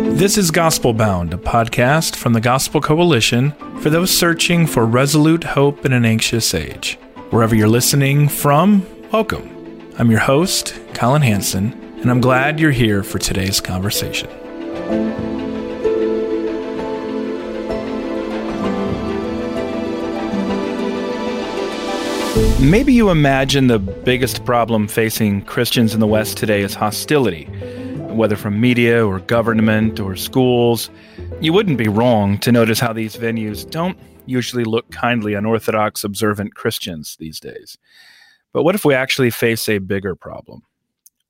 This is Gospel Bound, a podcast from the Gospel Coalition for those searching for resolute hope in an anxious age. Wherever you're listening from, welcome. I'm your host, Collin Hansen, and I'm glad you're here for today's conversation. Maybe you imagine the biggest problem facing Christians in the West today is hostility whether from media or government or schools. You wouldn't be wrong to notice how these venues don't usually look kindly on Orthodox observant Christians these days. But what if we actually face a bigger problem?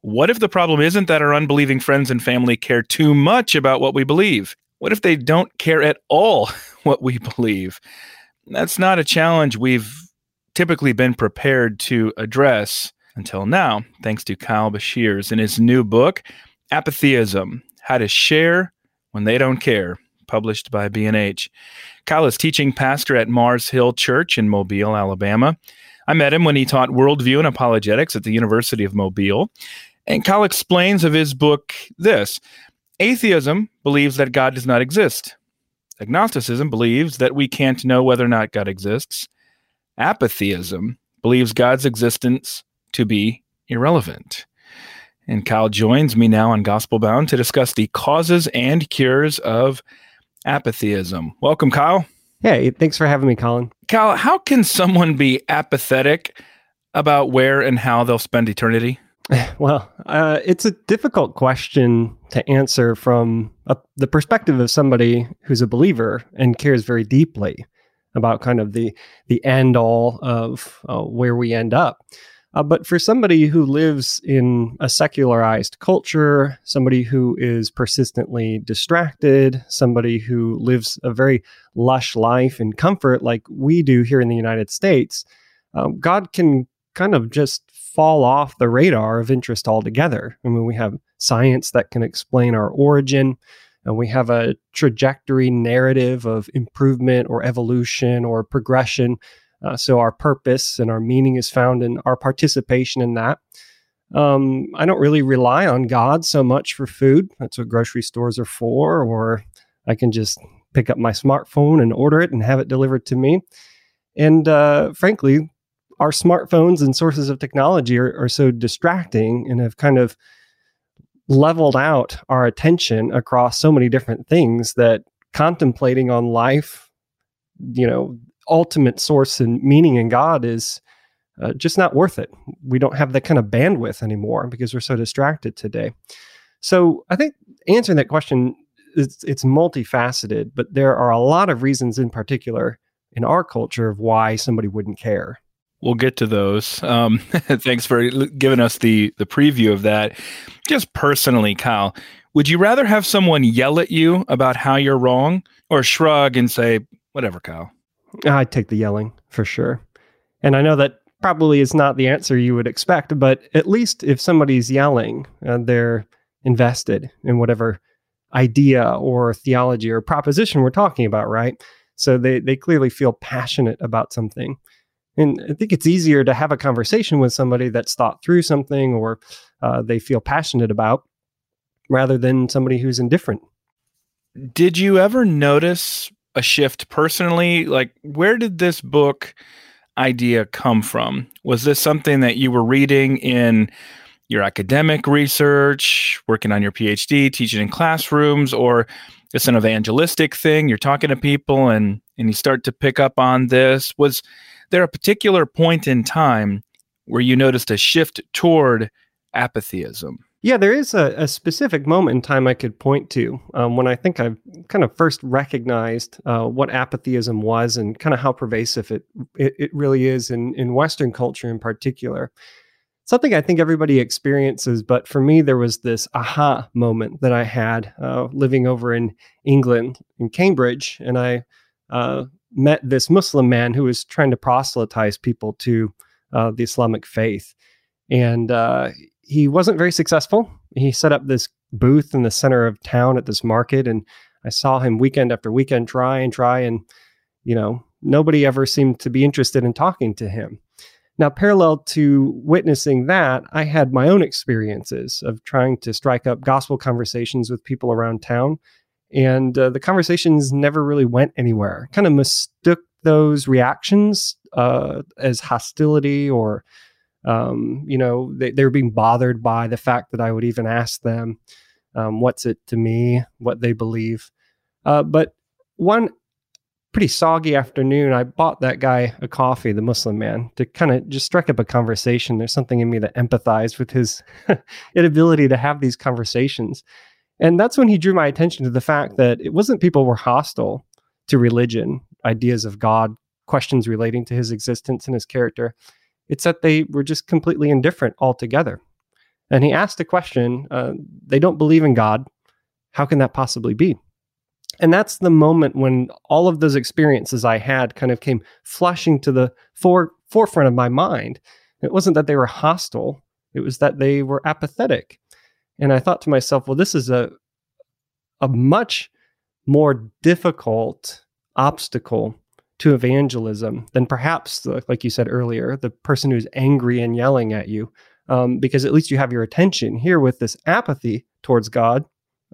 What if the problem isn't that our unbelieving friends and family care too much about what we believe? What if they don't care at all what we believe? That's not a challenge we've typically been prepared to address until now, thanks to Kyle Beshears in his new book, Apatheism How to Share When They Don't Care, published by B&H. Kyle is teaching pastor at Mars Hill Church in Mobile, Alabama. I met him when he taught worldview and apologetics at the University of Mobile. And Kyle explains of his book this Atheism believes that God does not exist. Agnosticism believes that we can't know whether or not God exists. Apatheism believes God's existence to be irrelevant. And Kyle joins me now on Gospel Bound to discuss the causes and cures of apatheism. Welcome, Kyle. Hey, thanks for having me, Collin. Kyle, how can someone be apathetic about where and how they'll spend eternity? Well, uh, it's a difficult question to answer from a, the perspective of somebody who's a believer and cares very deeply about kind of the the end all of uh, where we end up. Uh, but for somebody who lives in a secularized culture, somebody who is persistently distracted, somebody who lives a very lush life and comfort like we do here in the United States, um, God can kind of just fall off the radar of interest altogether. I mean, we have science that can explain our origin, and we have a trajectory narrative of improvement or evolution or progression uh, so our purpose and our meaning is found in our participation in that. Um, I don't really rely on God so much for food. That's what grocery stores are for. Or I can just pick up my smartphone and order it and have it delivered to me. And uh, frankly, our smartphones and sources of technology are, are so distracting and have kind of leveled out our attention across so many different things that contemplating on life, you know, ultimate source and meaning in God is uh, just not worth it. We don't have that kind of bandwidth anymore because we're so distracted today. So I think answering that question is it's multifaceted, but there are a lot of reasons in particular in our culture of why somebody wouldn't care. We'll get to those. Um, thanks for giving us the the preview of that. Just personally, Kyle, would you rather have someone yell at you about how you're wrong, or shrug and say, "Whatever, Kyle"? I'd take the yelling for sure. And I know that probably is not the answer you would expect, but at least if somebody's yelling, uh, they're invested in whatever idea or theology or proposition we're talking about, right? So they, they clearly feel passionate about something. And I think it's easier to have a conversation with somebody that's thought through something or uh, they feel passionate about rather than somebody who's indifferent. Did you ever notice a shift personally? Like, where did this book idea come from? Was this something that you were reading in your academic research, working on your PhD, teaching in classrooms, or it's an evangelistic thing? You're talking to people and and you start to pick up on this. Was there a particular point in time where you noticed a shift toward apatheism? Yeah, there is a, a, specific moment in time I could point to um, when I think I've kind of first recognized uh, what apatheism was and kind of how pervasive it, it, it really is in, in Western culture in particular. something I think everybody experiences. But for me, there was this aha moment that I had uh, living over in England, in Cambridge, and I uh, met this Muslim man who was trying to proselytize people to uh, the Islamic faith. And uh, he wasn't very successful. He set up this booth in the center of town at this market, and I saw him weekend after weekend try and try, and you know, nobody ever seemed to be interested in talking to him. Now, parallel to witnessing that, I had my own experiences of trying to strike up gospel conversations with people around town. And uh, the conversations never really went anywhere. Kind of mistook those reactions uh, as hostility or, um, you know, they, they were being bothered by the fact that I would even ask them, um, what's it to me, what they believe. Uh, but one pretty soggy afternoon, I bought that guy a coffee, the Muslim man, to kind of just strike up a conversation. There's something in me that empathized with his inability to have these conversations. And that's when he drew my attention to the fact that it wasn't people were hostile to religion, ideas of God, questions relating to his existence and his character. It's that they were just completely indifferent altogether. And he asked a question uh, they don't believe in God. How can that possibly be? And that's the moment when all of those experiences I had kind of came flushing to the fore, forefront of my mind. It wasn't that they were hostile, it was that they were apathetic. And I thought to myself, well, this is a, a much more difficult obstacle to evangelism than perhaps, like you said earlier, the person who's angry and yelling at you, um, because at least you have your attention. Here, with this apathy towards God,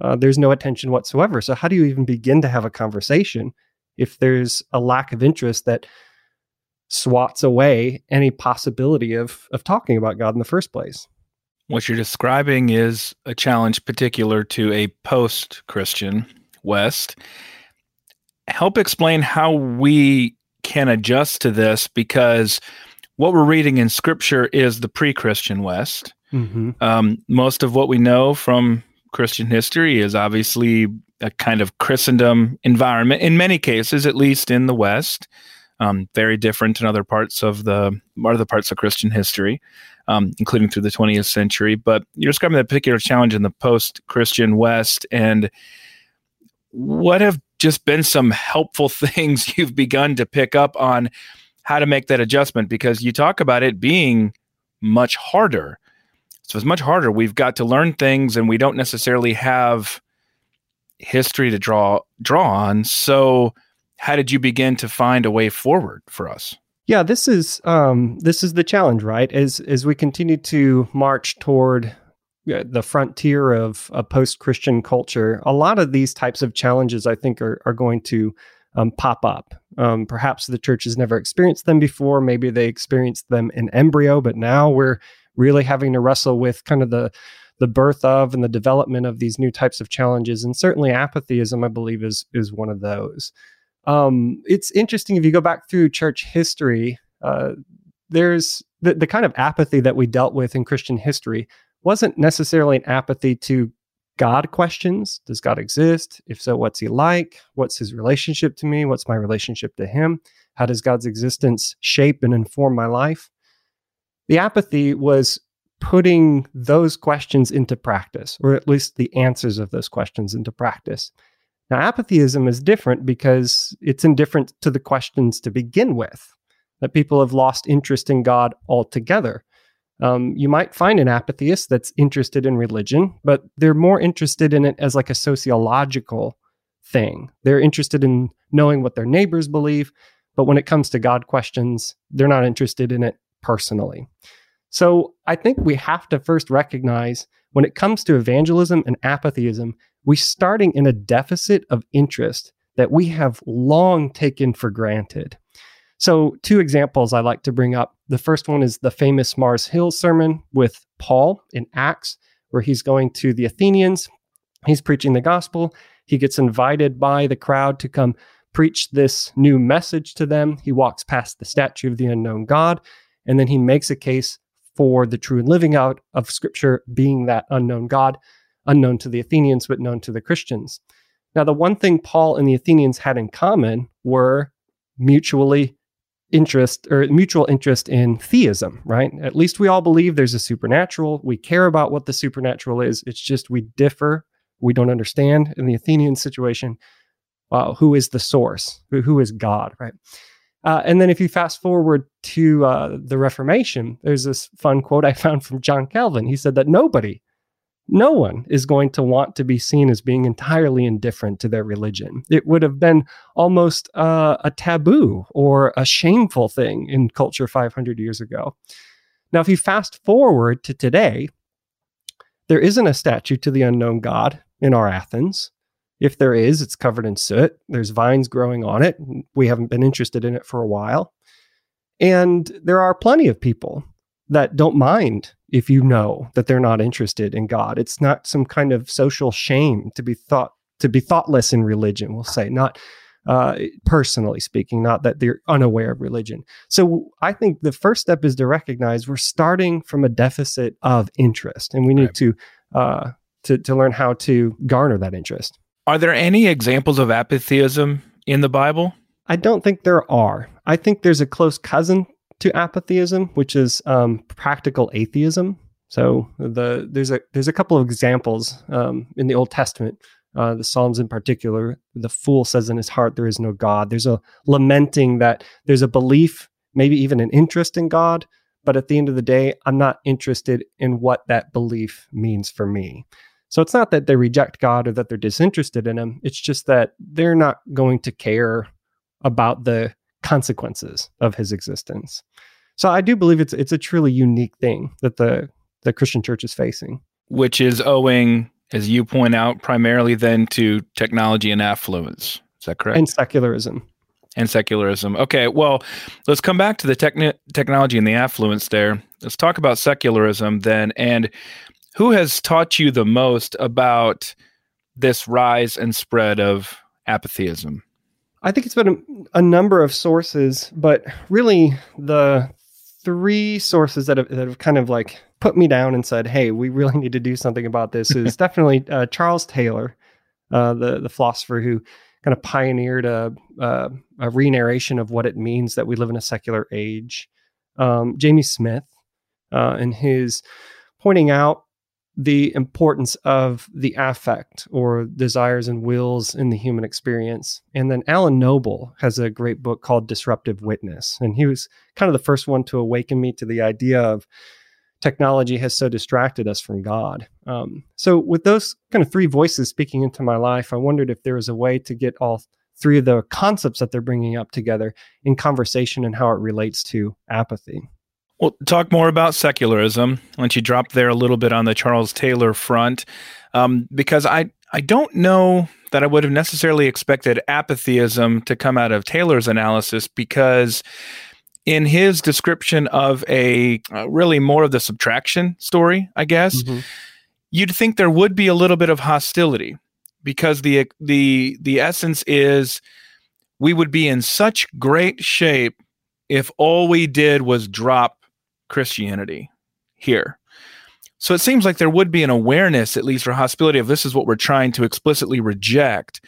uh, there's no attention whatsoever. So, how do you even begin to have a conversation if there's a lack of interest that swats away any possibility of, of talking about God in the first place? What you're describing is a challenge particular to a post Christian West. Help explain how we can adjust to this because what we're reading in scripture is the pre Christian West. Mm-hmm. Um, most of what we know from Christian history is obviously a kind of Christendom environment, in many cases, at least in the West. Um, very different in other parts of the other parts of Christian history, um, including through the 20th century. But you're describing that particular challenge in the post-Christian West, and what have just been some helpful things you've begun to pick up on how to make that adjustment? Because you talk about it being much harder so it's much harder. We've got to learn things and we don't necessarily have history to draw draw on. So how did you begin to find a way forward for us? Yeah, this is um, this is the challenge, right? As as we continue to march toward the frontier of a post-Christian culture, a lot of these types of challenges, I think, are are going to um, pop up. Um, perhaps the church has never experienced them before. Maybe they experienced them in embryo, but now we're really having to wrestle with kind of the the birth of and the development of these new types of challenges. And certainly apatheism, I believe, is is one of those. Um, it's interesting if you go back through church history, uh, there's the, the kind of apathy that we dealt with in Christian history wasn't necessarily an apathy to God questions. Does God exist? If so, what's he like? What's his relationship to me? What's my relationship to him? How does God's existence shape and inform my life? The apathy was putting those questions into practice, or at least the answers of those questions into practice. Now, apatheism is different because it's indifferent to the questions to begin with, that people have lost interest in God altogether. Um, you might find an apatheist that's interested in religion, but they're more interested in it as like a sociological thing. They're interested in knowing what their neighbors believe, but when it comes to God questions, they're not interested in it personally. So I think we have to first recognize when it comes to evangelism and apatheism, we're starting in a deficit of interest that we have long taken for granted. So, two examples I like to bring up. The first one is the famous Mars Hill sermon with Paul in Acts, where he's going to the Athenians. He's preaching the gospel. He gets invited by the crowd to come preach this new message to them. He walks past the statue of the unknown God and then he makes a case for the true and living out of scripture being that unknown God, unknown to the Athenians, but known to the Christians. Now, the one thing Paul and the Athenians had in common were mutually interest or mutual interest in theism, right? At least we all believe there's a supernatural. We care about what the supernatural is. It's just we differ. We don't understand in the Athenian situation. Uh, who is the source? Who, who is God, right? Uh, and then if you fast forward to uh, the Reformation, there's this fun quote I found from John Calvin. He said that nobody no one is going to want to be seen as being entirely indifferent to their religion. It would have been almost uh, a taboo or a shameful thing in culture 500 years ago. Now, if you fast forward to today, there isn't a statue to the unknown God in our Athens. If there is, it's covered in soot. There's vines growing on it. We haven't been interested in it for a while. And there are plenty of people that don't mind if you know that they're not interested in God. It's not some kind of social shame to be thought to be thoughtless in religion. We'll say not uh, personally speaking, not that they're unaware of religion. So I think the first step is to recognize we're starting from a deficit of interest, and we need right. to uh, to to learn how to garner that interest. Are there any examples of apatheism in the Bible? I don't think there are. I think there's a close cousin to apatheism, which is um, practical atheism. So the there's a there's a couple of examples um, in the Old Testament, uh, the Psalms in particular. The fool says in his heart there is no God. There's a lamenting that there's a belief, maybe even an interest in God, but at the end of the day, I'm not interested in what that belief means for me. So it's not that they reject God or that they're disinterested in Him. It's just that they're not going to care about the consequences of his existence. So I do believe it's it's a truly unique thing that the the Christian church is facing, which is owing, as you point out, primarily then to technology and affluence. Is that correct? And secularism. And secularism. Okay, well, let's come back to the techni- technology and the affluence there. Let's talk about secularism then. And who has taught you the most about this rise and spread of apatheism? I think it's been a, a number of sources, but really the three sources that have, that have kind of like put me down and said, "Hey, we really need to do something about this." Is definitely uh, Charles Taylor, uh, the the philosopher who kind of pioneered a, a, a re-narration of what it means that we live in a secular age. Um, Jamie Smith, uh, and his pointing out the importance of the affect or desires and wills in the human experience. And then Alan Noble has a great book called Disruptive Witness. And he was kind of the first one to awaken me to the idea of technology has so distracted us from God. Um, so, with those kind of three voices speaking into my life, I wondered if there was a way to get all three of the concepts that they're bringing up together in conversation and how it relates to apathy. Well, talk more about secularism. Once you drop there a little bit on the Charles Taylor front, um, because I I don't know that I would have necessarily expected apatheism to come out of Taylor's analysis because in his description of a uh, really more of the subtraction story, I guess, mm-hmm. you'd think there would be a little bit of hostility because the the the essence is we would be in such great shape if all we did was drop Christianity here. So it seems like there would be an awareness, at least or hostility, of this is what we're trying to explicitly reject.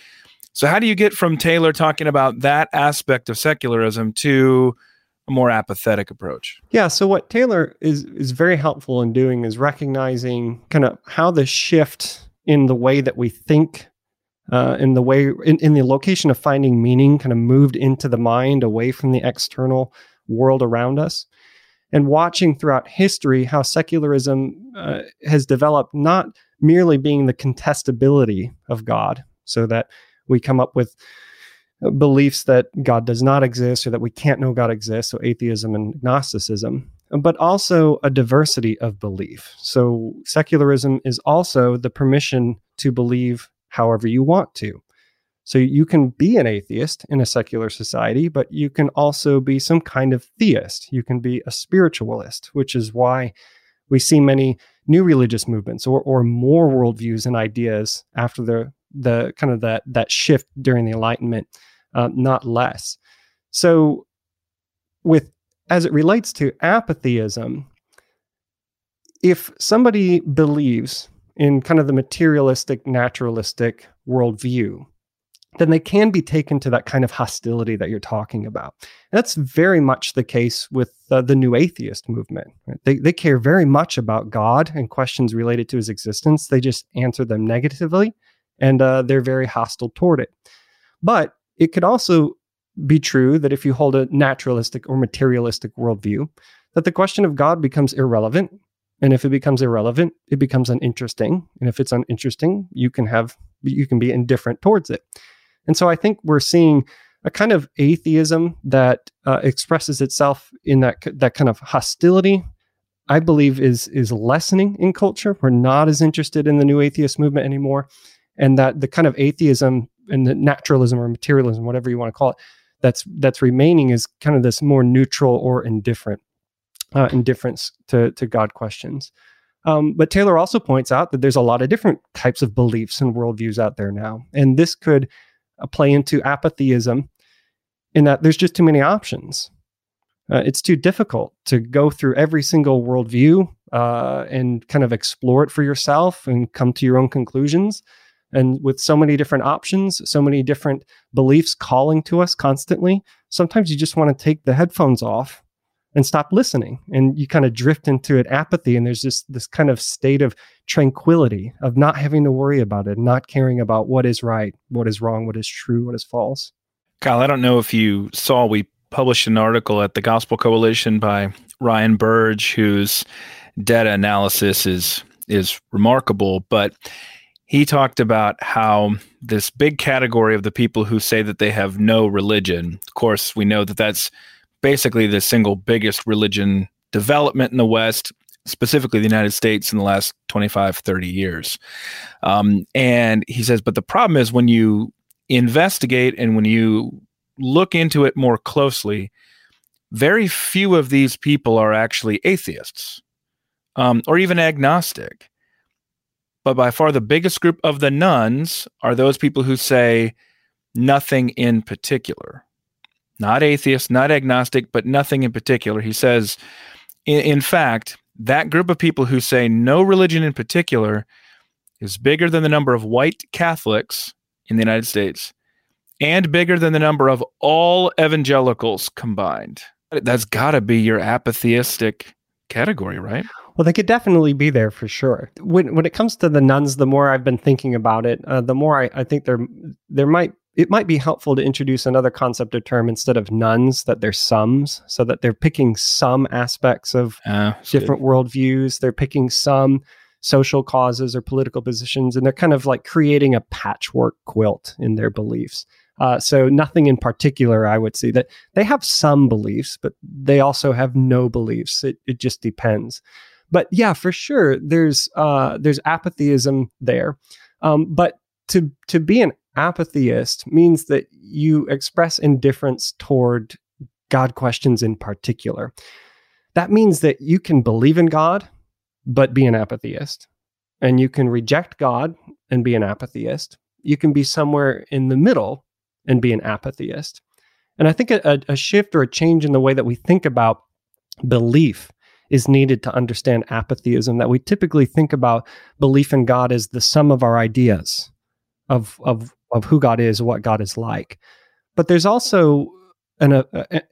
So, how do you get from Taylor talking about that aspect of secularism to a more apathetic approach? Yeah. So, what Taylor is is very helpful in doing is recognizing kind of how the shift in the way that we think, uh, in the way in, in the location of finding meaning, kind of moved into the mind away from the external world around us and watching throughout history how secularism uh, has developed not merely being the contestability of God, so that we come up with uh, beliefs that God does not exist or that we can't know God exists, so atheism and Gnosticism, but also a diversity of belief. So secularism is also the permission to believe however you want to. So you can be an atheist in a secular society, but you can also be some kind of theist. You can be a spiritualist, which is why we see many new religious movements or, or more worldviews and ideas after the the kind of that that shift during the Enlightenment, uh, not less. So, with as it relates to apatheism, if somebody believes in kind of the materialistic, naturalistic worldview, then they can be taken to that kind of hostility that you're talking about. And that's very much the case with uh, the new atheist movement. Right? They, they care very much about God and questions related to his existence. They just answer them negatively and uh, they're very hostile toward it. But it could also be true that if you hold a naturalistic or materialistic worldview, that the question of God becomes irrelevant. And if it becomes irrelevant, it becomes uninteresting. And if it's uninteresting, you can have you can be indifferent towards it. And so I think we're seeing a kind of atheism that uh, expresses itself in that that kind of hostility. I believe is is lessening in culture. We're not as interested in the new atheist movement anymore, and that the kind of atheism and the naturalism or materialism, whatever you want to call it, that's that's remaining is kind of this more neutral or indifferent uh, indifference to to God questions. Um, but Taylor also points out that there's a lot of different types of beliefs and worldviews out there now, and this could play into apatheism in that there's just too many options. Uh, it's too difficult to go through every single worldview uh, and kind of explore it for yourself and come to your own conclusions. And with so many different options, so many different beliefs calling to us constantly, sometimes you just want to take the headphones off and stop listening. And you kind of drift into an apathy and there's just this kind of state of tranquility of not having to worry about it not caring about what is right what is wrong what is true what is false. Kyle i don't know if you saw we published an article at the gospel coalition by ryan burge whose data analysis is is remarkable but he talked about how this big category of the people who say that they have no religion of course we know that that's basically the single biggest religion development in the West, specifically the United States in the last 25, 30 years. Um, and he says, but the problem is when you investigate and when you look into it more closely, very few of these people are actually atheists um, or even agnostic. But by far the biggest group of the nones are those people who say nothing in particular not atheist, not agnostic, but nothing in particular. He says, in, in, fact, that group of people who say no religion in particular is bigger than the number of white Catholics in the United States and bigger than the number of all evangelicals combined. That's got to be your apatheistic category, right? Well, they could definitely be there for sure. When when it comes to the nones, the more I've been thinking about it, uh, the more I, I think there there might it might be helpful to introduce another concept or term instead of nones that they're somes. So that they're picking some aspects of uh, different worldviews. They're picking some social causes or political positions and they're kind of like creating a patchwork quilt in their beliefs. Uh, so nothing in particular i would see that they have some beliefs but they also have no beliefs. It, it just depends. But yeah for sure there's uh, there's apatheism there. Um, but to to be an apatheist means that you express indifference toward God questions in particular. That means that you can believe in God, but be an apatheist. And you can reject God and be an apatheist. You can be somewhere in the middle and be an apatheist. And I think a, a shift or a change in the way that we think about belief is needed to understand apatheism, that we typically think about belief in God as the sum of our ideas of, of of who God is, what God is like. But there's also an, a, a,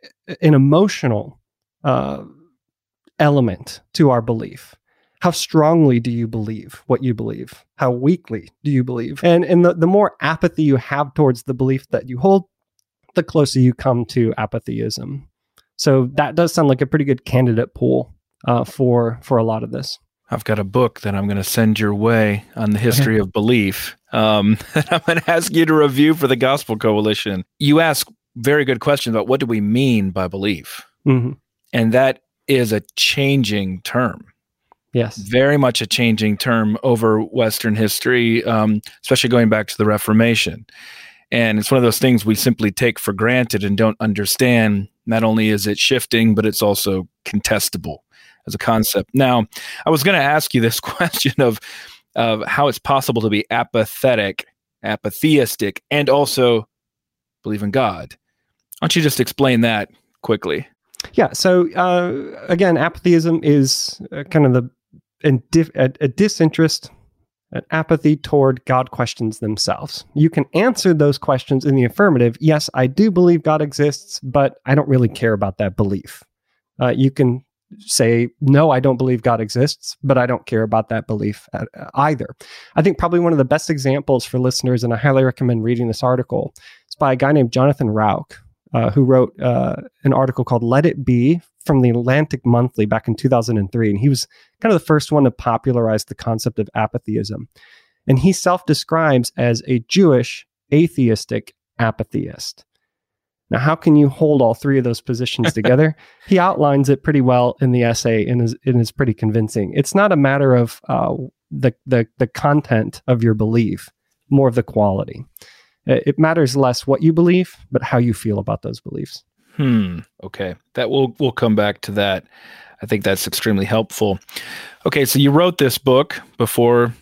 an emotional uh, element to our belief. How strongly do you believe what you believe? How weakly do you believe? And, and the, the more apathy you have towards the belief that you hold, the closer you come to apatheism. So that does sound like a pretty good candidate pool uh, for for a lot of this. I've got a book that I'm going to send your way on the history of belief. Um, I'm going to ask you to review for the Gospel Coalition. You ask very good questions about what do we mean by belief, mm-hmm. and that is a changing term. Yes, very much a changing term over Western history, um, especially going back to the Reformation. And it's one of those things we simply take for granted and don't understand. Not only is it shifting, but it's also contestable as a concept. Now, I was going to ask you this question of of how it's possible to be apathetic, apatheistic, and also believe in God. Why don't you just explain that quickly? Yeah. So uh, again, apatheism is uh, kind of the a, a, a, disinterest, an apathy toward God questions themselves. You can answer those questions in the affirmative. Yes, I do believe God exists, but I don't really care about that belief. Uh, you can say, no, I don't believe God exists, but I don't care about that belief either. I think probably one of the best examples for listeners, and I highly recommend reading this article, is by a guy named Jonathan Rauch, uh, who wrote uh, an article called Let It Be from the Atlantic Monthly back in 2003. And he was kind of the first one to popularize the concept of apatheism. And he self describes as a Jewish atheistic apatheist. Now, how can you hold all three of those positions together? he outlines it pretty well in the essay and is, and is pretty convincing. It's not a matter of uh, the, the, the content of your belief, more of the quality. It matters less what you believe, but how you feel about those beliefs. Hmm. Okay. That will we'll come back to that. I think that's extremely helpful. Okay, so you wrote this book before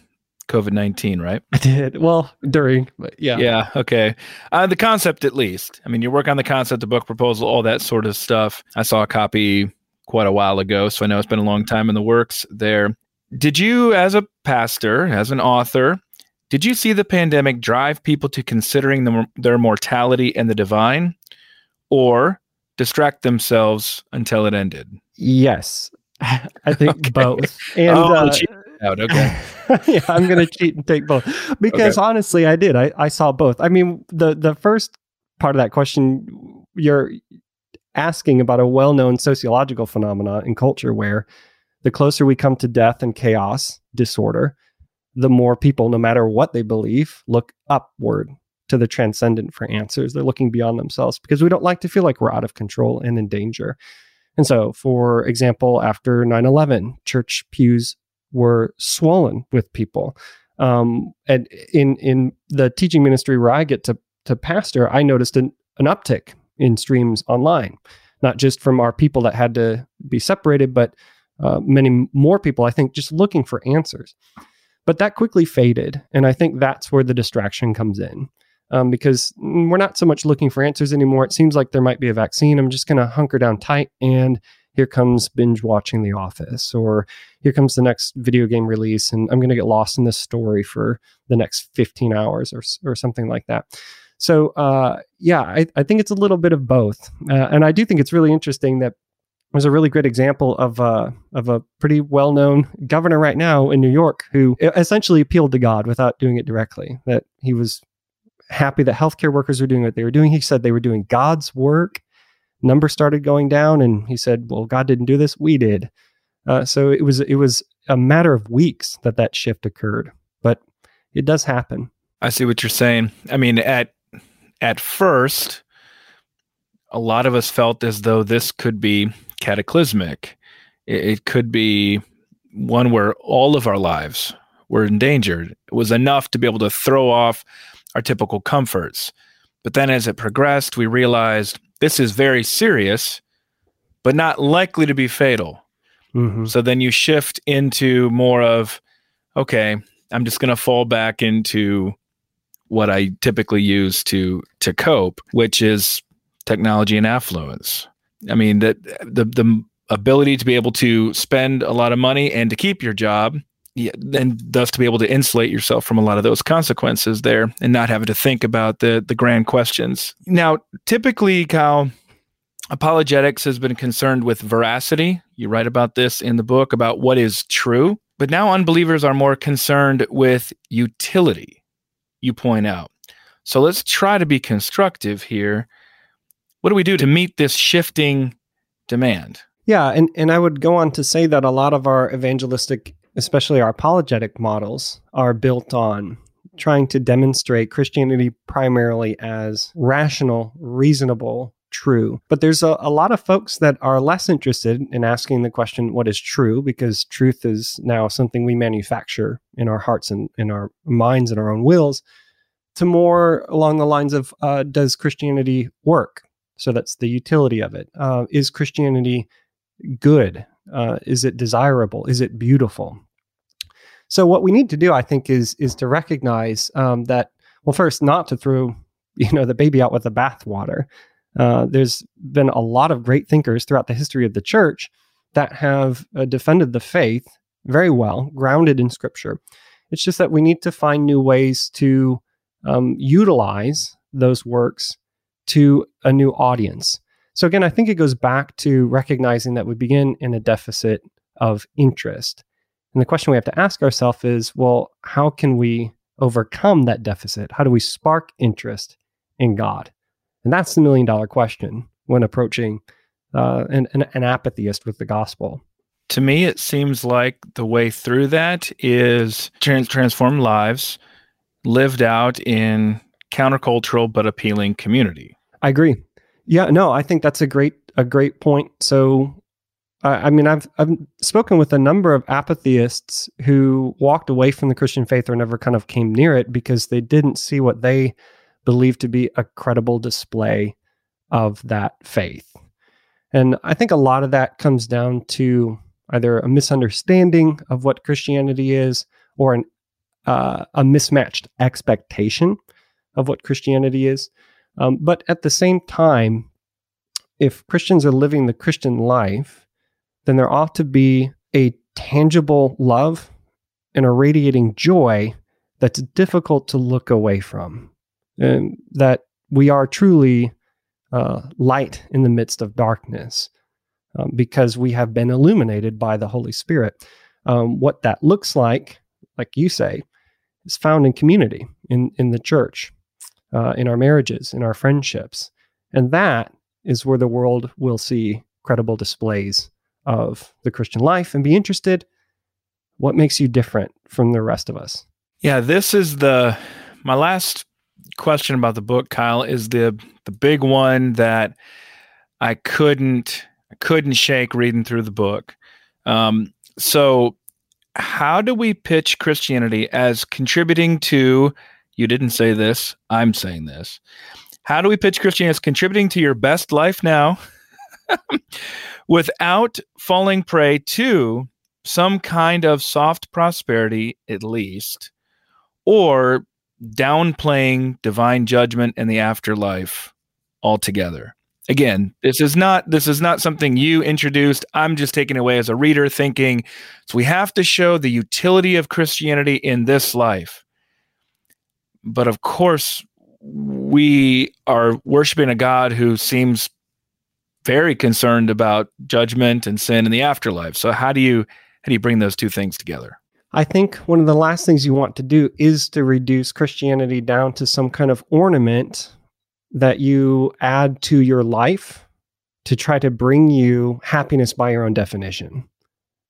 COVID 19, right? I did. Well, during, but yeah. Yeah. Okay. Uh, the concept, at least. I mean, you work on the concept, the book proposal, all that sort of stuff. I saw a copy quite a while ago, so I know it's been a long time in the works there. Did you, as a pastor, as an author, did you see the pandemic drive people to considering the, their mortality and the divine, or distract themselves until it ended? Yes, I think okay. both. And oh, uh, out. Okay. yeah, I'm going to cheat and take both because okay. honestly, I did. I, I saw both. I mean, the the first part of that question, you're asking about a well-known sociological phenomena in culture where the closer we come to death and chaos, disorder, the more people, no matter what they believe, look upward to the transcendent for answers. They're looking beyond themselves because we don't like to feel like we're out of control and in danger. And so, for example, after 9 11, church pews were swollen with people. Um, and in in the teaching ministry where I get to to pastor, I noticed an, an uptick in streams online, not just from our people that had to be separated, but uh, many more people. I think just looking for answers. But that quickly faded, and I think that's where the distraction comes in. Um, because we're not so much looking for answers anymore. It seems like there might be a vaccine. I'm just going to hunker down tight and here comes binge watching The Office, or here comes the next video game release, and I'm going to get lost in this story for the next 15 hours or, or something like that. So, uh, yeah, I, I, think it's a little bit of both. Uh, and I do think it's really interesting that there's a really great example of, uh, of a pretty well known governor right now in New York who essentially appealed to God without doing it directly, that he was happy that healthcare workers were doing what they were doing. He said they were doing God's work number started going down and he said well god didn't do this we did. Uh, so it was it was a matter of weeks that that shift occurred but it does happen. I see what you're saying. I mean at at first a lot of us felt as though this could be cataclysmic. It, it could be one where all of our lives were endangered. It was enough to be able to throw off our typical comforts. But then as it progressed we realized this is very serious, but not likely to be fatal. Mm-hmm. So then you shift into more of, okay, I'm just going to fall back into what I typically use to to cope, which is technology and affluence. I mean, that the the ability to be able to spend a lot of money and to keep your job yeah, and thus to be able to insulate yourself from a lot of those consequences there and not having to think about the the grand questions. Now, typically, Kyle, apologetics has been concerned with veracity. You write about this in the book about what is true, but now unbelievers are more concerned with utility. You point out. So let's try to be constructive here. What do we do to meet this shifting demand? Yeah, and, and I would go on to say that a lot of our evangelistic especially our apologetic models, are built on trying to demonstrate Christianity primarily as rational, reasonable, true. But there's a, a, lot of folks that are less interested in asking the question, what is true? Because truth is now something we manufacture in our hearts and in our minds and our own wills, to more along the lines of, uh, does Christianity work? So that's the utility of it. Uh, is Christianity good? Uh, is it desirable? Is it beautiful? So what we need to do, I think, is is to recognize um, that. Well, first, not to throw you know the baby out with the bathwater. Uh, there's been a lot of great thinkers throughout the history of the church that have uh, defended the faith very well, grounded in Scripture, It's just that we need to find new ways to um, utilize those works to a new audience. So, again, I think it goes back to recognizing that we begin in a deficit of interest. And the question we have to ask ourselves is well, how can we overcome that deficit? How do we spark interest in God? And that's the million dollar question when approaching uh, an, an, an apatheist with the gospel. To me, it seems like the way through that is trans- transform lives lived out in countercultural but appealing community. I agree. Yeah, no, I think that's a great a great point. So I mean, I've I've spoken with a number of apatheists who walked away from the Christian faith or never kind of came near it because they didn't see what they believed to be a credible display of that faith. And I think a lot of that comes down to either a misunderstanding of what Christianity is or an, uh, a mismatched expectation of what Christianity is. Um, but at the same time, if Christians are living the Christian life, then there ought to be a tangible love and a radiating joy that's difficult to look away from. And that we are truly uh, light in the midst of darkness um, because we have been illuminated by the Holy Spirit. Um, what that looks like, like you say, is found in community, in, in the church, uh, in our marriages, in our friendships. And that is where the world will see credible displays of the Christian life and be interested what makes you different from the rest of us. Yeah, this is the my last question about the book, Kyle, is the the big one that I couldn't I couldn't shake reading through the book. Um, so, how do we pitch Christianity as contributing to? You didn't say this. I'm saying this. How do we pitch Christianity as contributing to your best life now, without falling prey to some kind of soft prosperity, at least, or downplaying divine judgment and the afterlife altogether. Again, this is not this is not something you introduced. I'm just taking away as a reader thinking so we have to show the utility of Christianity in this life. But of course, we are worshiping a God who seems very concerned about judgment and sin in the afterlife. So how do you how do you bring those two things together? I think one of the last things you want to do is to reduce Christianity down to some kind of ornament that you add to your life to try to bring you happiness by your own definition.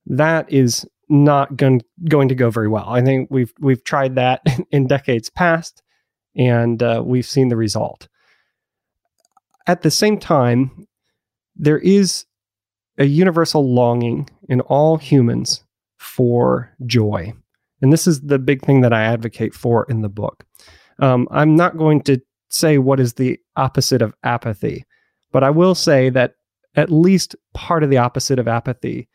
That is not going, going to go very well. I think we've we've tried that in decades past, and uh, we've seen the result. At the same time, there is a universal longing in all humans for joy. And this is the big thing that I advocate for in the book. Um, I'm not going to say what is the opposite of apathy, but I will say that at least part of the opposite of apathy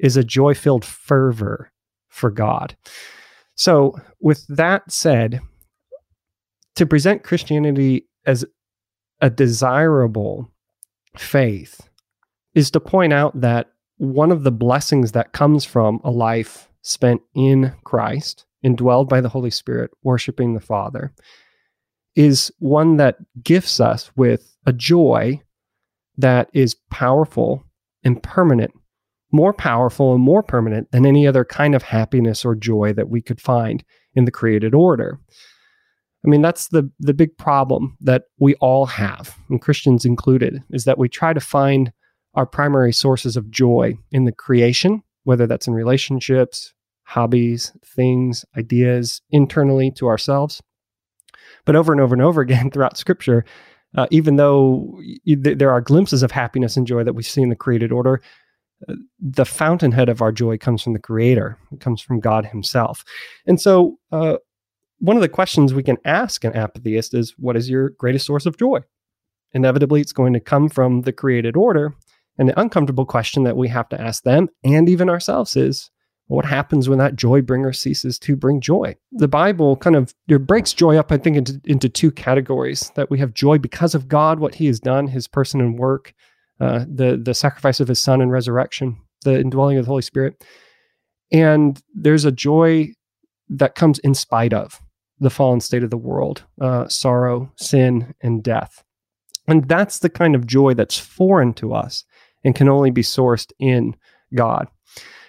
is a joy filled fervor for God. So, with that said, to present Christianity as a desirable faith is to point out that one of the blessings that comes from a life spent in Christ, indwelled by the Holy Spirit, worshiping the Father, is one that gifts us with a joy that is powerful and permanent, more powerful and more permanent than any other kind of happiness or joy that we could find in the created order. I mean, that's the the big problem that we all have, and Christians included, is that we try to find our primary sources of joy in the creation, whether that's in relationships, hobbies, things, ideas, internally to ourselves. But over and over and over again throughout scripture, uh, even though y- there are glimpses of happiness and joy that we see in the created order, the fountainhead of our joy comes from the creator, it comes from God himself. And so, uh, one of the questions we can ask an apatheist is what is your greatest source of joy? Inevitably, it's going to come from the created order. And the uncomfortable question that we have to ask them and even ourselves is what happens when that joy bringer ceases to bring joy? The Bible kind of breaks joy up, I think, into, into two categories that we have joy because of God, what he has done, his person and work, uh, the, the sacrifice of his son and resurrection, the indwelling of the Holy Spirit. And there's a joy that comes in spite of the fallen state of the world, uh, sorrow, sin, and death. And that's the kind of joy that's foreign to us and can only be sourced in God.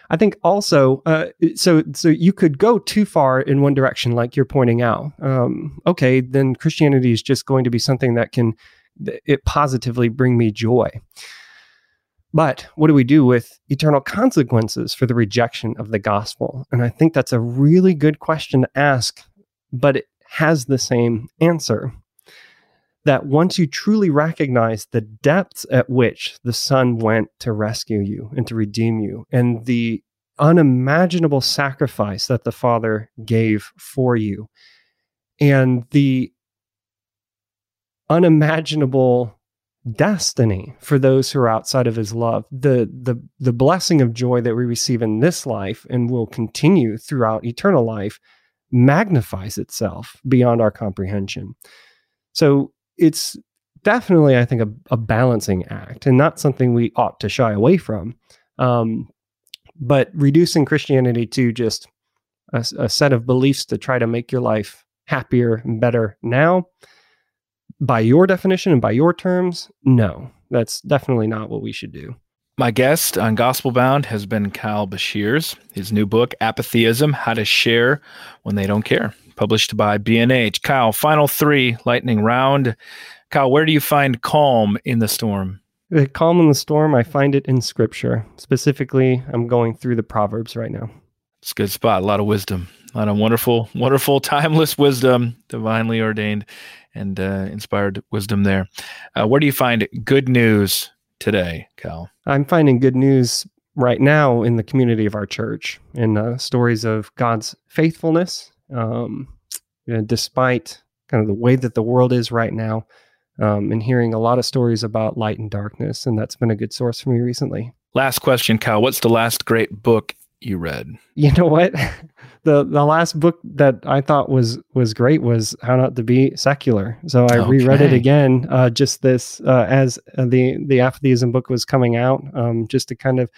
I think also, uh, so so you could go too far in one direction, like you're pointing out. Um, okay, then Christianity is just going to be something that can it positively bring me joy. But what do we do with eternal consequences for the rejection of the gospel? And I think that's a really good question to ask, but it has the same answer. That once you truly recognize the depths at which the Son went to rescue you and to redeem you, and the unimaginable sacrifice that the Father gave for you, and the unimaginable destiny for those who are outside of his love. The the the blessing of joy that we receive in this life and will continue throughout eternal life magnifies itself beyond our comprehension. So it's definitely i think a, a balancing act and not something we ought to shy away from um, but reducing christianity to just a, a set of beliefs to try to make your life happier and better now by your definition and by your terms, no, that's definitely not what we should do. My guest on Gospel Bound has been Kyle Beshears. His new book, Apatheism How to Share When They Don't Care, published by B&H. Kyle, final three lightning round. Kyle, where do you find calm in the storm? The calm in the storm, I find it in scripture. Specifically, I'm going through the Proverbs right now. It's a good spot. A lot of wisdom, a lot of wonderful, wonderful, timeless wisdom, divinely ordained and uh, inspired wisdom there. Uh, where do you find good news today, Kyle? I'm finding good news right now in the community of our church in uh, stories of God's faithfulness, um, you know, despite kind of the way that the world is right now, um, and hearing a lot of stories about light and darkness. And that's been a good source for me recently. Last question, Kyle. What's the last great book you read? You know what? the the last book that I thought was was great was How Not to Be Secular. So I okay. reread it again, uh, just this uh, as uh, the the apatheism book was coming out, um, just to kind of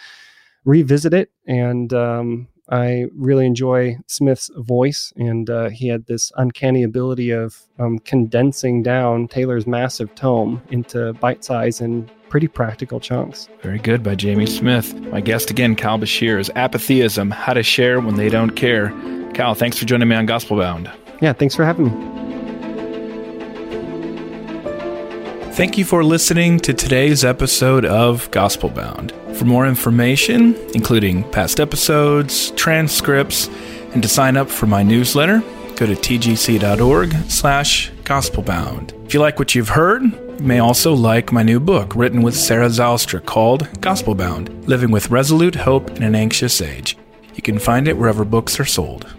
revisit it. And um, I really enjoy Smith's voice, and uh, he had this uncanny ability of um, condensing down Taylor's massive tome into bite size and pretty practical chunks. Very good by Jamie Smith. My guest again, Kyle Beshears, is Apatheism How to Share When They Don't Care. Kyle, thanks for joining me on Gospel Bound. Yeah, thanks for having me. Thank you for listening to today's episode of Gospel Bound. For more information, including past episodes, transcripts, and to sign up for my newsletter, go to tgc.org slash gospelbound. If you like what you've heard, you may also like my new book written with Sarah Zylstra called Gospelbound, Living with Resolute Hope in an Anxious Age. You can find it wherever books are sold.